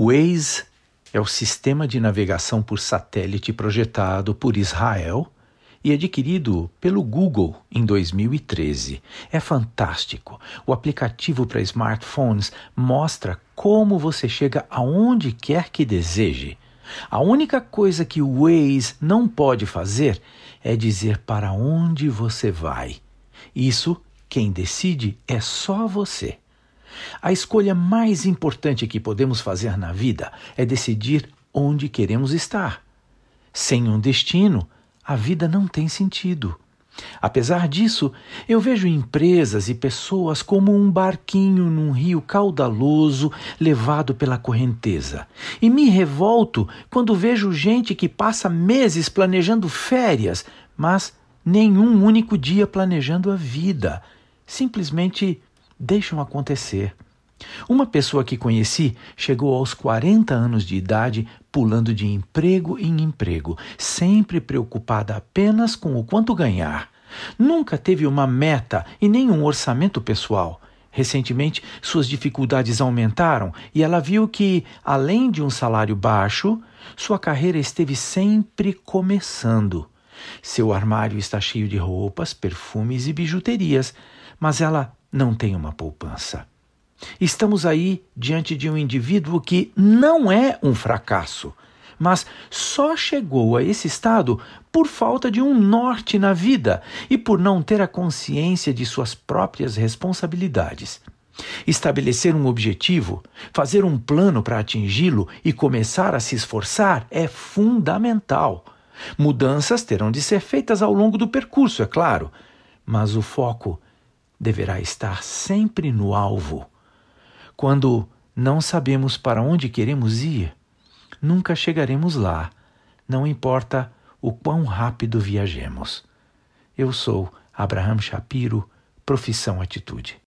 O Waze é o sistema de navegação por satélite projetado por Israel e adquirido pelo Google em 2013. É fantástico. O aplicativo para smartphones mostra como você chega aonde quer que deseje. A única coisa que o Waze não pode fazer é dizer para onde você vai. Isso, quem decide é só você. A escolha mais importante que podemos fazer na vida é decidir onde queremos estar. Sem um destino, a vida não tem sentido. Apesar disso, eu vejo empresas e pessoas como um barquinho num rio caudaloso levado pela correnteza. E me revolto quando vejo gente que passa meses planejando férias, mas nenhum único dia planejando a vida. Simplesmente deixam acontecer. Uma pessoa que conheci chegou aos 40 anos de idade pulando de emprego em emprego, sempre preocupada apenas com o quanto ganhar. Nunca teve uma meta e nem um orçamento pessoal. Recentemente, suas dificuldades aumentaram e ela viu que, além de um salário baixo, sua carreira esteve sempre começando. Seu armário está cheio de roupas, perfumes e bijuterias, mas ela não tem uma poupança. Estamos aí diante de um indivíduo que não é um fracasso, mas só chegou a esse estado por falta de um norte na vida e por não ter a consciência de suas próprias responsabilidades. Estabelecer um objetivo, fazer um plano para atingi-lo e começar a se esforçar é fundamental. Mudanças terão de ser feitas ao longo do percurso, é claro, mas o foco deverá estar sempre no alvo. Quando não sabemos para onde queremos ir, nunca chegaremos lá, não importa o quão rápido viajemos. Eu sou Abraham Shapiro, profissão Atitude.